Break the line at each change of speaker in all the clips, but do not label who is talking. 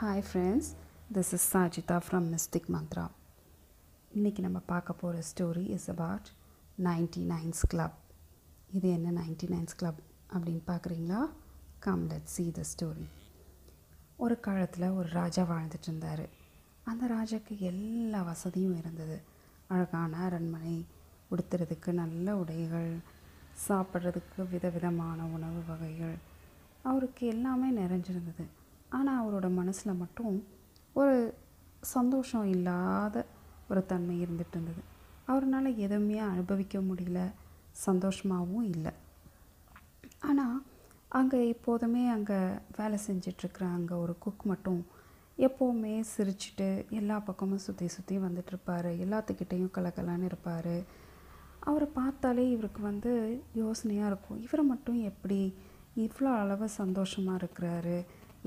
Hi friends this is Sajida from Mystic Mantra இன்றைக்கி நம்ம பார்க்க போகிற story is about ninety nines club இது என்ன நைன்டி நைன்ஸ் கிளப் அப்படின்னு பார்க்குறீங்களா? Come let see the story ஒரு காலத்தில் ஒரு ராஜா வாழ்ந்துட்டு இருந்தார். அந்த ராஜாக்கு எல்லா வசதியும் இருந்தது. அழகான அரண்மனை உடுத்துறதுக்கு நல்ல உடைகள் சாப்பிட்றதுக்கு விதவிதமான உணவு வகைகள். அவருக்கு எல்லாமே நிறைஞ்சிருந்தது. ஆனால் அவரோட மனசில் மட்டும் ஒரு சந்தோஷம் இல்லாத ஒரு தன்மை இருந்துட்டு இருந்தது. அவரால் எதுவுமே அனுபவிக்க முடியல. சந்தோஷமாகவும் இல்லை. ஆனால் அங்கே எப்போதுமே அங்கே வேலை செஞ்சிட்ருக்கிற அங்கே ஒரு குக் மட்டும் எப்போவுமே சிரிச்சிட்டு எல்லா பக்கமும் சுற்றி சுற்றி வந்துட்டுருப்பார் எல்லாத்துக்கிட்டேயும் கலக்கலான்னு இருப்பார். அவரை பார்த்தாலே இவருக்கு வந்து யோசனையாக இருக்கும். இவரை மட்டும் எப்படி இவ்வளோ அளவு சந்தோஷமாக இருக்கிறாரு?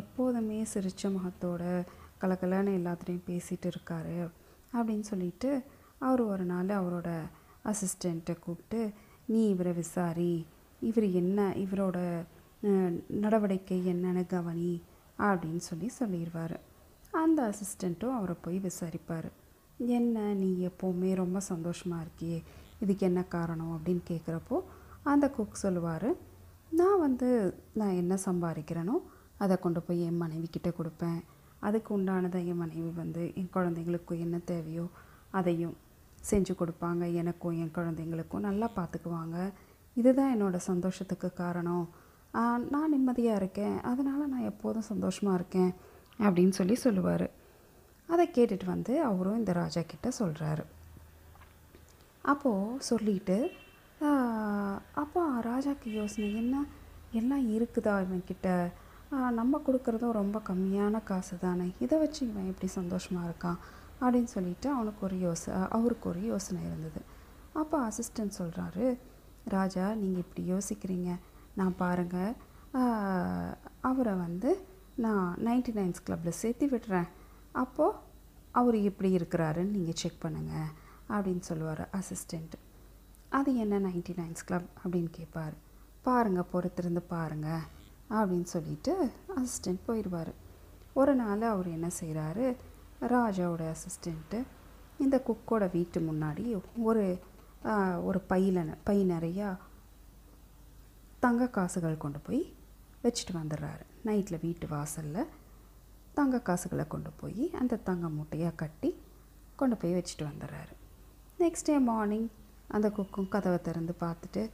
எப்போதுமே சிரிச்ச முகத்தோட கலக்கலான்னு எல்லாத்துலேயும் பேசிகிட்டு இருக்காரு அப்படின்னு சொல்லிட்டு அவர் ஒரு நாள் அவரோட அசிஸ்டண்ட்டை கூப்பிட்டு நீ இவரை விசாரி. இவர் என்ன இவரோட நடவடிக்கை என்னன்னு கவனி அப்படின்னு சொல்லி சொல்லிடுவார் அந்த அசிஸ்டண்ட்டும் அவரை போய் விசாரிப்பார். என்ன நீ எப்போவுமே ரொம்ப சந்தோஷமாக இருக்கியே? இதுக்கு என்ன காரணம்? அப்படின்னு கேட்குறப்போ அந்த குக் சொல்லுவார் நான் வந்து நான் என்ன சம்பாதிக்கிறேனோ அதை கொண்டு போய் என் மனைவிக்கிட்ட கொடுப்பேன். அதுக்கு உண்டானதை என் மனைவி வந்து என் குழந்தைங்களுக்கும் என்ன தேவையோ அதையும் செஞ்சு கொடுப்பாங்க. எனக்கும் என் குழந்தைங்களுக்கும் நல்லா பார்த்துக்குவாங்க. இதுதான் என்னோடய சந்தோஷத்துக்கு காரணம். நான் நிம்மதியாக இருக்கேன். அதனால் நான் எப்போதும் சந்தோஷமாக இருக்கேன் அப்படின்னு சொல்லி சொல்லுவார். அதை கேட்டுட்டு வந்து அவரும் இந்த ராஜா கிட்ட சொல்கிறாரு அப்போது சொல்லிட்டு அப்போ ராஜாக்கு யோசனை என்ன? எல்லாம் இருக்குதா இவன்கிட்ட? நம்ம கொடுக்குறதும் ரொம்ப கம்மியான காசு தானே இதை வச்சு இவன் எப்படி சந்தோஷமாக இருக்கான்? அப்படின்னு சொல்லிட்டு அவனுக்கு ஒரு யோசனை அவருக்கு ஒரு யோசனை இருந்தது. அப்போ அசிஸ்டன்ட் சொல்கிறாரு ராஜா நீங்கள் இப்படி யோசிக்கிறீங்க. நான் பாருங்கள் அவரை வந்து நான் நைன்டி நைன்ஸ் கிளப்பில் சேர்த்து விடுறேன் அப்போது அவர் எப்படி இருக்கிறாருன்னு நீங்கள் செக் பண்ணுங்கள் அப்படின்னு சொல்லுவார் அசிஸ்டண்ட் அது என்ன நைன்டி நைன்ஸ் கிளப் அப்படின்னு கேட்பார் பாருங்கள் பொறுத்திருந்து பாருங்கள் அப்படின்னு சொல்லிட்டு அசிஸ்டண்ட் போயிடுவார். ஒரு நாள் அவர் என்ன செய்கிறாரு ராஜாவோட அசிஸ்டண்ட்டு இந்த குக்கோட வீட்டு முன்னாடி ஒரு ஒரு பையில பை நிறையா தங்க காசுகள் கொண்டு போய் வச்சுட்டு வந்துடுறாரு. நைட்டில் வீட்டு வாசலில் தங்க காசுகளை கொண்டு போய் அந்த தங்க மூட்டையாக கட்டி கொண்டு போய் வச்சுட்டு வந்துடுறாரு. நெக்ஸ்ட் டே மார்னிங் அந்த குக்கும் கதவை திறந்து பார்த்துட்டு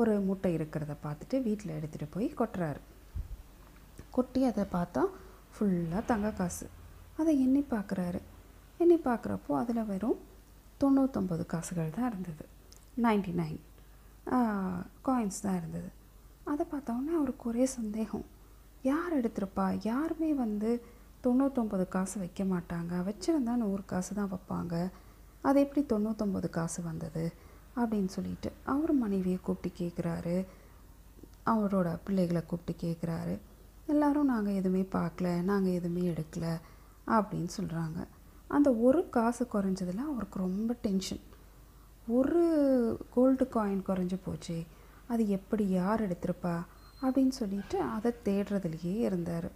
ஒரு முட்டை இருக்கிறத பார்த்துட்டு வீட்டில் எடுத்துகிட்டு போய் கொட்டுறாரு. கொட்டி அதை பார்த்தா ஃபுல்லாக தங்க காசு. அதை எண்ணி பார்க்குறாரு. எண்ணி பார்க்குறப்போ அதில் வெறும் தொண்ணூத்தொம்பது காசுகள் தான் இருந்தது. நைன்டி நைன் காயின்ஸ் தான் இருந்தது. அதை பார்த்தோன்னே அவருக்கு ஒரே சந்தேகம். யார் எடுத்திருப்பா? யாருமே வந்து தொண்ணூத்தொம்பது காசு வைக்க மாட்டாங்க. வச்சுருந்தா நூறு காசு தான் வைப்பாங்க. அது எப்படி தொண்ணூத்தொம்பது காசு வந்தது? அப்படின்னு சொல்லிட்டு அவர் மனைவியை கூப்பிட்டு கேட்குறாரு அவரோட பிள்ளைகளை கூப்பிட்டு கேட்குறாரு எல்லாரும் நாங்கள் எதுவுமே பார்க்கல நாங்கள் எதுவுமே எடுக்கல அப்படின்னு சொல்கிறாங்க அந்த ஒரு காசு குறைஞ்சதில் அவருக்கு ரொம்ப டென்ஷன் ஒரு கோல்டு காயின் குறைஞ்சி போச்சு அது எப்படி யார் எடுத்திருப்பா அப்படின்னு சொல்லிட்டு அதை தேடுறதுலையே இருந்தார்.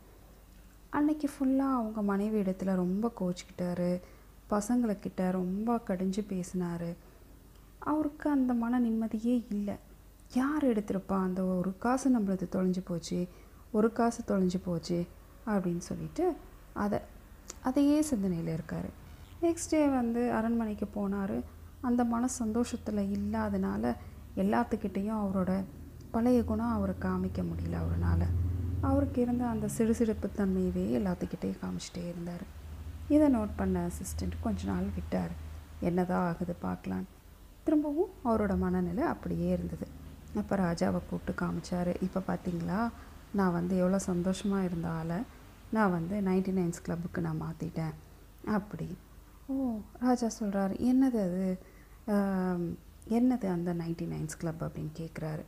அன்னைக்கு ஃபுல்லாக அவங்க மனைவி இடத்துல ரொம்ப கோச்சிக்கிட்டாரு. பசங்களுக்கிட்ட ரொம்ப கடிஞ்சு பேசினார். அவருக்கு அந்த மன நிம்மதியே இல்லை. யார் எடுத்திருப்பா? அந்த ஒரு காசு நம்மளது தொலைஞ்சு போச்சு ஒரு காசு தொலைஞ்சு போச்சு அப்படின்னு சொல்லிட்டு அதை அதையே சிந்தனையில் இருக்கார். நெக்ஸ்ட் டே வந்து அரண்மனைக்கு போனார். அந்த மன சந்தோஷத்தில் இல்லாதனால எல்லாத்துக்கிட்டேயும் அவரோட பழைய குணம் அவரை காமிக்க முடியல அவரால். அவருக்கு இருந்த அந்த சிறுசிறுப்பு தன்மையவே எல்லாத்துக்கிட்டேயும் காமிச்சிட்டே இருந்தார். இதை நோட் பண்ண அசிஸ்டண்ட் கொஞ்ச நாள் விட்டார். என்னதான் ஆகுது பார்க்கலாம். திரும்பவும் அவரோட மனநிலை அப்படியே இருந்தது. அப்போ ராஜாவை கூப்பிட்டு காமிச்சார். இப்போ பார்த்தீங்களா நான் வந்து எவ்வளோ சந்தோஷமாக இருந்த ஆளை. நான் வந்து நைன்டி நைன்ஸ் கிளப்புக்கு நான் மாற்றிட்டேன் அப்படி. ஓ ராஜா சொல்கிறாரு என்னது அது? என்னது அந்த நைன்டி நைன்ஸ் கிளப்? அப்படின்னு கேட்குறாரு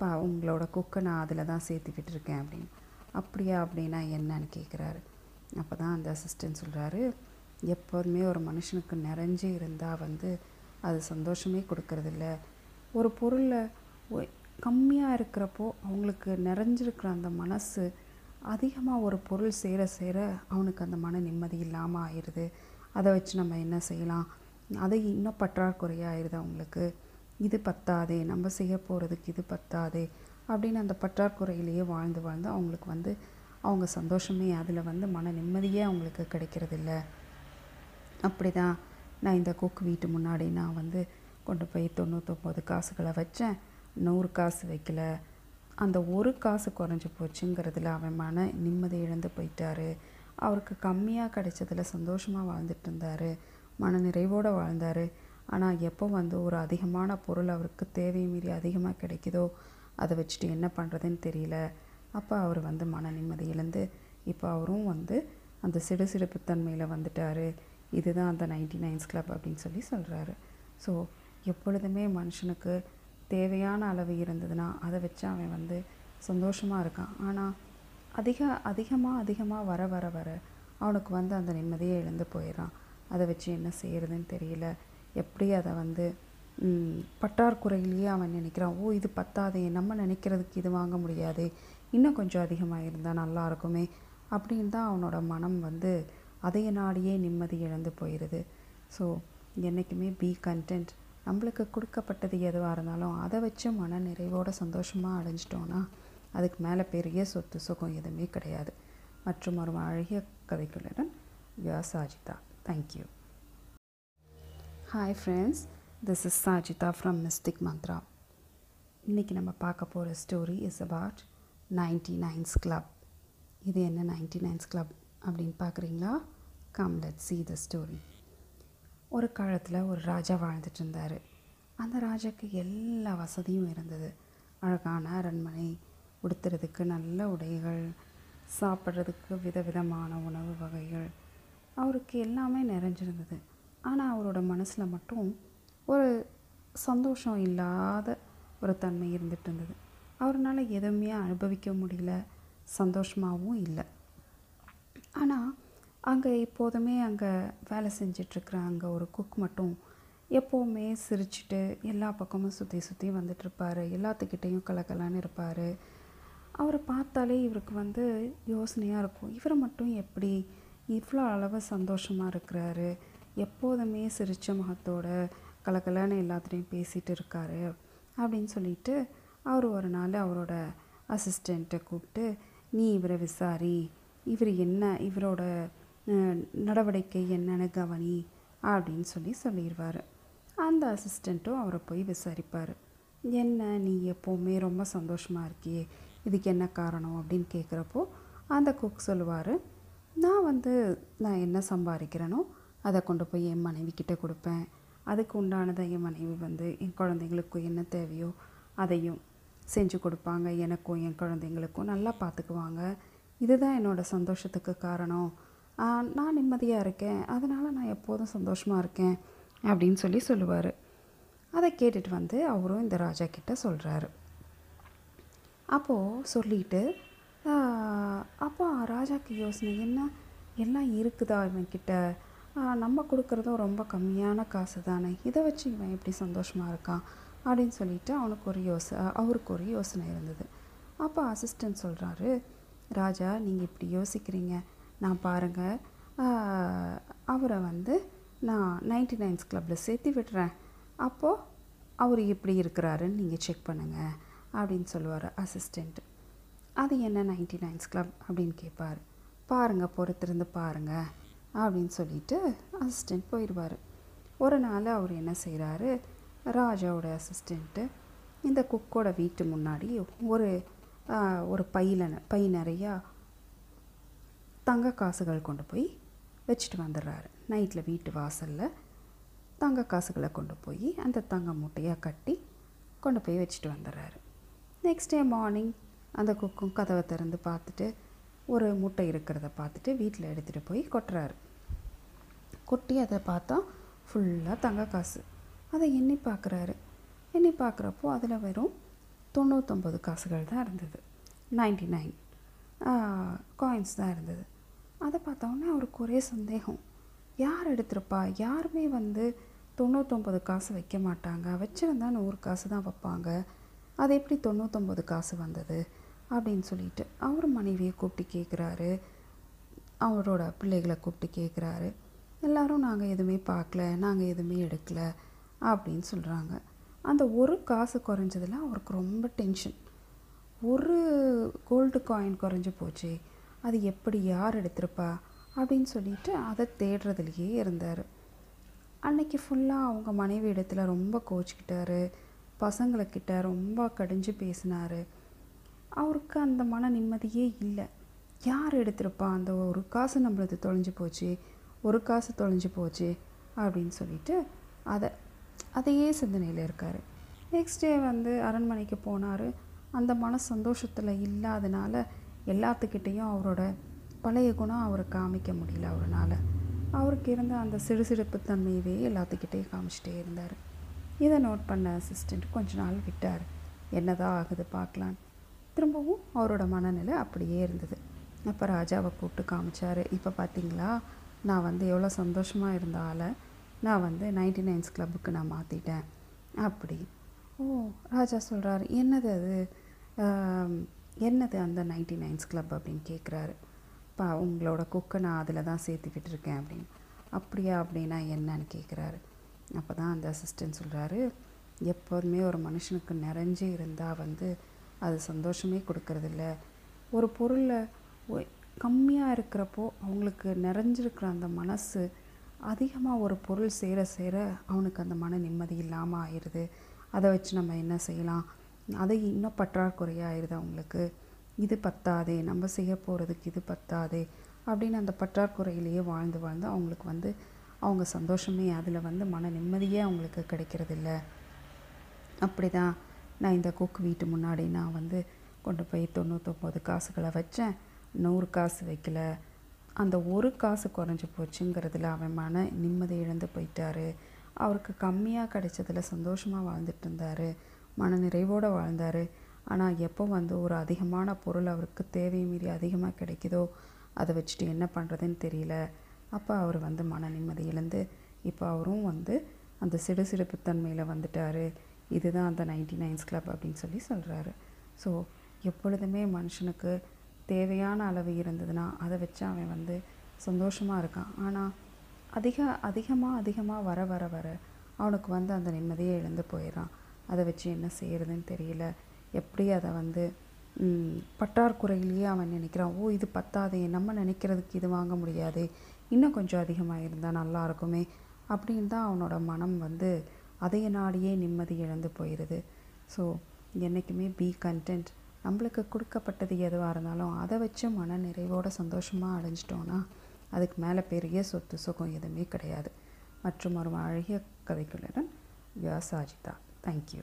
பா உங்களோட குக்கை நான் அதில் தான் சேர்த்துக்கிட்டு இருக்கேன் அப்படின்னு. அப்படியா அப்படின்னா என்னன்னு கேட்குறாரு அப்போ தான் அந்த அசிஸ்டன்ட் சொல்கிறாரு எப்போதுமே ஒரு மனுஷனுக்கு நிறைஞ்சு இருந்தால் வந்து அது சந்தோஷமே கொடுக்கறதில்ல. ஒரு பொருளை கம்மியாக இருக்கிறப்போ அவங்களுக்கு நிறைஞ்சிருக்கிற அந்த மனசு அதிகமாக ஒரு பொருள் சேர சேர அவனுக்கு அந்த மன நிம்மதி இல்லாமல் ஆயிடுது. அதை வச்சு நம்ம என்ன செய்யலாம்? அது இன்னும் பற்றாக்குறையாக ஆயிடுது அவங்களுக்கு. இது பத்தாதே நம்ம செய்ய போகிறதுக்கு இது பத்தாதே அப்படின்னு அந்த பற்றாக்குறையிலேயே வாழ்ந்து வாழ்ந்து அவங்களுக்கு வந்து அவங்க சந்தோஷமே அதில் வந்து மன நிம்மதியே அவங்களுக்கு கிடைக்கிறதில்ல. அப்படி தான் நான் இந்த குக் வீட்டு முன்னாடி நான் வந்து கொண்டு போய் தொண்ணூத்தொம்பது காசுகளை வச்சேன். நூறு காசு வைக்கல. அந்த ஒரு காசு குறைஞ்சி போச்சுங்கிறதுல அவன் மன நிம்மதி இழந்து போயிட்டாரு. அவருக்கு கம்மியாக கிடைச்சதில் சந்தோஷமாக வாழ்ந்துட்டு இருந்தார். மன நிறைவோடு வாழ்ந்தார். ஆனால் எப்போ வந்து ஒரு அதிகமான பொருள் அவருக்கு தேவை மீறி அதிகமாக கிடைக்குதோ அதை வச்சுட்டு என்ன பண்ணுறதுன்னு தெரியல. அப்போ அவர் வந்து மன நிம்மதி இழந்து இப்போ அவரும் வந்து அந்த சிடுசிடுப்புத்தன்மையில் வந்துட்டார். இதுதான் அந்த நைன்டி நைன்ஸ் கிளப் அப்படின்னு சொல்லி சொல்கிறாரு ஸோ எப்பொழுதுமே மனுஷனுக்கு தேவையான அளவு இருந்ததுன்னா அதை வச்சு அவன் வந்து சந்தோஷமாக இருக்கான். ஆனால் அதிக அதிகமாக அதிகமாக வர வர வர அவனுக்கு வந்து அந்த நிம்மதியை இழந்து போயிடுறான். அதை வச்சு என்ன செய்கிறதுன்னு தெரியல. எப்படி அதை வந்து பட்டார்குறையிலேயே பற்றாக்குறையிலேயே அவன் நினைக்கிறான். ஓ இது பத்தாதே நம்ம நினைக்கிறதுக்கு இது வாங்க முடியாது இன்னும் கொஞ்சம் அதிகமாக இருந்தால் நல்லா இருக்குமே அப்படின்னு தான் அவனோட மனம் வந்து அதைய நாடியே நிம்மதி இழந்து போயிடுது ஸோ என்றைக்குமே பி கண்டென்ட் நம்மளுக்கு கொடுக்கப்பட்டது எதுவாக இருந்தாலும் அதை வச்சு மன நிறைவோட சந்தோஷமாக அடைஞ்சிட்டோன்னா அதுக்கு மேலே பெரிய சொத்து சுகம் எதுவுமே கிடையாது. மற்றும் ஒரு அழகிய கதைகளுடன் யா Sajida thank you hi friends this is Sajida from Mystic Mantra இன்றைக்கி நம்ம பார்க்க போகிற story is about ninety nines club இது என்ன நைன்டி நைன்ஸ் கிளப் அப்படின்னு பார்க்குறீங்களா? Come let see the story ஒரு காலத்தில் ஒரு ராஜா வாழ்ந்துட்டு இருந்தார். அந்த ராஜாக்கு எல்லா வசதியும் இருந்தது. அழகான அரண்மனை உடுத்துறதுக்கு நல்ல உடைகள் சாப்பிட்றதுக்கு விதவிதமான உணவு வகைகள். அவருக்கு எல்லாமே நிறைஞ்சிருந்தது. ஆனால் அவரோட மனசில் மட்டும் ஒரு சந்தோஷம் இல்லாத ஒரு தன்மை இருந்துகிட்டு இருந்தது. அவரால் எதுவுமே அனுபவிக்க முடியல. சந்தோஷமாகவும் இல்லை. ஆனால் அங்கே எப்போதுமே அங்கே வேலை செஞ்சிட்ருக்கிற அங்கே ஒரு குக் மட்டும் எப்போவுமே சிரிச்சுட்டு எல்லா பக்கமும் சுற்றி சுற்றி வந்துட்டுருப்பார் எல்லாத்துக்கிட்டேயும் கலக்கலான்னு இருப்பார். அவரை பார்த்தாலே இவருக்கு வந்து யோசனையாக இருக்கும். இவரை மட்டும் எப்படி இவ்வளோ அளவு சந்தோஷமாக இருக்கிறாரு? எப்போதுமே சிரித்த முகத்தோட கலக்கலான்னு எல்லாத்துலேயும் பேசிகிட்டு இருக்காரு அப்படின்னு சொல்லிட்டு அவர் ஒரு நாள் அவரோட அசிஸ்டண்ட்டை கூப்பிட்டு நீ இவரை விசாரி. இவர் என்ன இவரோட நடவடிக்கை என்னென்னு கவனி அப்படின்னு சொல்லி சொல்லிடுவார் அந்த அசிஸ்டண்ட்டும் அவரை போய் விசாரிப்பார். என்ன நீ எப்போவுமே ரொம்ப சந்தோஷமாக இருக்கியே? இதுக்கு என்ன காரணம்? அப்படின்னு கேட்குறப்போ அந்த குக் சொல்லுவார் நான் வந்து நான் என்ன சம்பாதிக்கிறேனோ அதை கொண்டு போய் என் மனைவிக்கிட்ட கொடுப்பேன். அதுக்கு உண்டானதை என் மனைவி வந்து என் குழந்தைங்களுக்கும் என்ன தேவையோ அதையும் செஞ்சு கொடுப்பாங்க. எனக்கும் என் குழந்தைங்களுக்கும் நல்லா பார்த்துக்குவாங்க இதுதான் என்னோட சந்தோஷத்துக்கு காரணம். நான் நிம்மதியாக இருக்கேன். அதனால் நான் எப்போதும் சந்தோஷமாக இருக்கேன் அப்படின்னு சொல்லி சொல்லுவார். அதை கேட்டுட்டு வந்து அவரும் இந்த ராஜா கிட்ட சொல்கிறாரு அப்போது சொல்லிட்டு அப்போ ராஜாக்கு யோசனை என்ன? எல்லாம் இருக்குதா இவன்கிட்ட? நம்ம கொடுக்குறதும் ரொம்ப கம்மியான காசு தானே இதை வச்சு இவன் எப்படி சந்தோஷமாக இருக்கான்? அப்படின்னு சொல்லிட்டு அவனுக்கு ஒரு யோசனை அவருக்கு ஒரு யோசனை இருந்தது. அப்போ அசிஸ்டன்ட் சொல்கிறாரு ராஜா நீங்கள் இப்படி யோசிக்கிறீங்க. நான் பாருங்கள் அவரை வந்து நான் நைன்டி நைன்ஸ் கிளப்பில் சேர்த்து விடுறேன் அப்போது அவர் எப்படி இருக்கிறாருன்னு நீங்கள் செக் பண்ணுங்கள் அப்படின்னு சொல்லுவார் அசிஸ்டண்ட் அது என்ன நைன்டி நைன்ஸ் கிளப் அப்படின்னு கேட்பார் பாருங்கள் பொறுத்திருந்து பாருங்கள் அப்படின்னு சொல்லிட்டு அசிஸ்டண்ட் போயிடுவார். ஒரு நாள் அவர் என்ன செய்கிறாரு ராஜாவோட அசிஸ்டண்ட்டு இந்த குக்கோட வீட்டு முன்னாடி ஒரு ஒரு பையில பை நிறையா தங்க காசுகள் கொண்டு போய் வச்சுட்டு வந்துடுறாரு. நைட்டில் வீட்டு வாசலில் தங்க காசுகளை கொண்டு போய் அந்த தங்க மூட்டையாக கட்டி கொண்டு போய் வச்சுட்டு வந்துடுறாரு. நெக்ஸ்ட் டே மார்னிங் அந்த குக்கும் கதவை திறந்து பார்த்துட்டு ஒரு முட்டை இருக்கிறத பார்த்துட்டு வீட்டில் எடுத்துகிட்டு போய் கொட்டுறாரு. கொட்டி அதை பார்த்தா ஃபுல்லாக தங்க காசு. அதை எண்ணி பார்க்குறாரு. எண்ணி பார்க்குறப்போ அதில் வெறும் தொண்ணூத்தொம்பது காசுகள் தான் இருந்தது. நைன்டி நைன் காயின்ஸ் தான் இருந்தது. அதை பார்த்தோன்னே அவருக்கு ஒரே சந்தேகம். யார் எடுத்திருப்பா? யாருமே வந்து தொண்ணூத்தொம்பது காசு வைக்க மாட்டாங்க. வச்சுருந்தா நூறு காசு தான் வைப்பாங்க. அது எப்படி தொண்ணூத்தொம்பது காசு வந்தது அப்படின்னு சொல்லிட்டு அவர் மனைவியை கூப்பிட்டு கேட்குறாரு அவரோட பிள்ளைகளை கூப்பிட்டு கேட்குறாரு எல்லாரும் நாங்கள் எதுவுமே பார்க்கல. நாங்கள் எதுவுமே எடுக்கல. அப்படின்னு சொல்கிறாங்க அந்த ஒரு காசு குறைஞ்சதில் அவருக்கு ரொம்ப டென்ஷன் ஒரு கோல்டு காயின் குறைஞ்சி போச்சு. அது எப்படி யார் எடுத்திருப்பா? அப்படின்னு சொல்லிட்டு அதை தேடுறதுலையே இருந்தார். அன்னைக்கு ஃபுல்லாக அவங்க மனைவி இடத்துல ரொம்ப கோச்சிக்கிட்டாரு. பசங்களுக்கிட்ட ரொம்ப கடிஞ்சு பேசினார். அவருக்கு அந்த மன நிம்மதியே இல்லை. யார் எடுத்திருப்பா? அந்த ஒரு காசு நம்மளது தொலைஞ்சு போச்சு. ஒரு காசு தொலைஞ்சு போச்சு அப்படின்னு சொல்லிட்டு அதை அதையே சிந்தனையில் இருக்கார். நெக்ஸ்ட் டே வந்து அரண்மனைக்கு போனார். அந்த மன சந்தோஷத்தில் இல்லாதனால எல்லாத்துக்கிட்டேயும் அவரோட பழைய குணம் அவரை காமிக்க முடியல அவரால். அவருக்கு இருந்த அந்த சிறுசிறுப்பு தன்மையவே எல்லாத்துக்கிட்டேயும் காமிச்சிட்டே இருந்தார். இதை நோட் பண்ண அசிஸ்டண்ட் கொஞ்ச நாள் விட்டார். என்னதான் ஆகுது பார்க்கலாம். திரும்பவும் அவரோட மனநிலை அப்படியே இருந்தது. அப்போ ராஜாவை கூப்பிட்டு காமிச்சார். இப்போ பார்த்தீங்களா நான் வந்து எவ்வளோ சந்தோஷமாக இருந்த ஆளை. நான் வந்து நைன்டி நைன்ஸ் கிளப்புக்கு நான் மாற்றிட்டேன் அப்படி. ஓ ராஜா சொல்கிறாரு என்னது அது? என்னது அந்த நைன்டி நைன்ஸ் கிளப் அப்படின்னு கேட்குறாரு பா உங்களோட குக்கை நான் அதில் தான் சேர்த்துக்கிட்டு இருக்கேன் அப்படின்னு. அப்படியா அப்படின்னா என்னன்னு கேட்குறாரு அப்போ தான் அந்த அசிஸ்டன்ட் சொல்கிறாரு எப்போதுமே ஒரு மனுஷனுக்கு நிறைஞ்சு இருந்தால் வந்து அது சந்தோஷமே கொடுக்கறதில்ல. ஒரு பொருளை கம்மியாக இருக்கிறப்போ அவங்களுக்கு நிறைஞ்சிருக்கிற அந்த மனசு அதிகமாக ஒரு பொருள் சேர சேர அவனுக்கு அந்த மன நிம்மதி இல்லாமல் ஆயிடுது அதை வச்சு நம்ம என்ன செய்யலாம்? அதை இன்னும் பற்றாக்குறையாக ஆயிடுது அவங்களுக்கு. இது பத்தாதே நம்ம செய்ய போகிறதுக்கு இது பத்தாதே அப்படின்னு அந்த பற்றாக்குறையிலேயே வாழ்ந்து வாழ்ந்து அவங்களுக்கு வந்து அவங்க சந்தோஷமே அதில் வந்து மன நிம்மதியே அவங்களுக்கு கிடைக்கிறதில்ல. அப்படி தான் நான் இந்த குக் வீட்டு முன்னாடி நான் வந்து கொண்டு போய் தொண்ணூற்றொம்பது காசுகளை வச்சேன். நூறு காசு வைக்கல. அந்த ஒரு காசு குறைஞ்சி போச்சுங்கிறதுல அவன் மன நிம்மதி இழந்து போயிட்டாரு. அவருக்கு கம்மியாக கிடைச்சதில் சந்தோஷமாக வாழ்ந்துட்டு இருந்தார். மன நிறைவோடு வாழ்ந்தார். ஆனால் எப்போ வந்து ஒரு அதிகமான பொருள் அவருக்கு தேவை மீறி அதிகமாக கிடைக்குதோ அதை வச்சுட்டு என்ன பண்ணுறதுன்னு தெரியல. அப்போ அவர் வந்து மன நிம்மதி இழந்து இப்போ அவரும் வந்து அந்த சிடு சிடுப்புத்தன்மையில் வந்துட்டார். இதுதான் அந்த நைன்டி நைன்ஸ் கிளப் அப்படின்னு சொல்லி சொல்கிறாரு ஸோ எப்பொழுதுமே மனுஷனுக்கு தேவையான அளவு இருந்ததுன்னா அதை வச்சு அவன் வந்து சந்தோஷமாக இருக்கான். ஆனால் அதிக அதிகமாக அதிகமாக வர வர வர அவனுக்கு வந்து அந்த நிம்மதியை இழந்து போயிடுறான். அதை வச்சு என்ன செய்கிறதுன்னு தெரியல. எப்படி அதை வந்து பற்றாக்குறையிலேயே அவன் நினைக்கிறான். ஓ இது பத்தாதே நம்ம நினைக்கிறதுக்கு இது வாங்க முடியாது இன்னும் கொஞ்சம் அதிகமாக இருந்தால் நல்லா இருக்குமே அப்படின்னு தான் அவனோட மனம் வந்து அதைய நாடியே நிம்மதி இழந்து போயிடுது ஸோ என்றைக்குமே பி கண்டென்ட் நம்மளுக்கு கொடுக்கப்பட்டது எதுவாக இருந்தாலும் அதை வச்சு மன நிறைவோட சந்தோஷமாக அடைஞ்சிட்டோன்னா அதுக்கு மேலே பெரிய சொத்து சுகம் எதுவுமே கிடையாது. மற்றும் ஒரு அழகிய கதைகளுடன் யா சாஜிதா தேங்க்யூ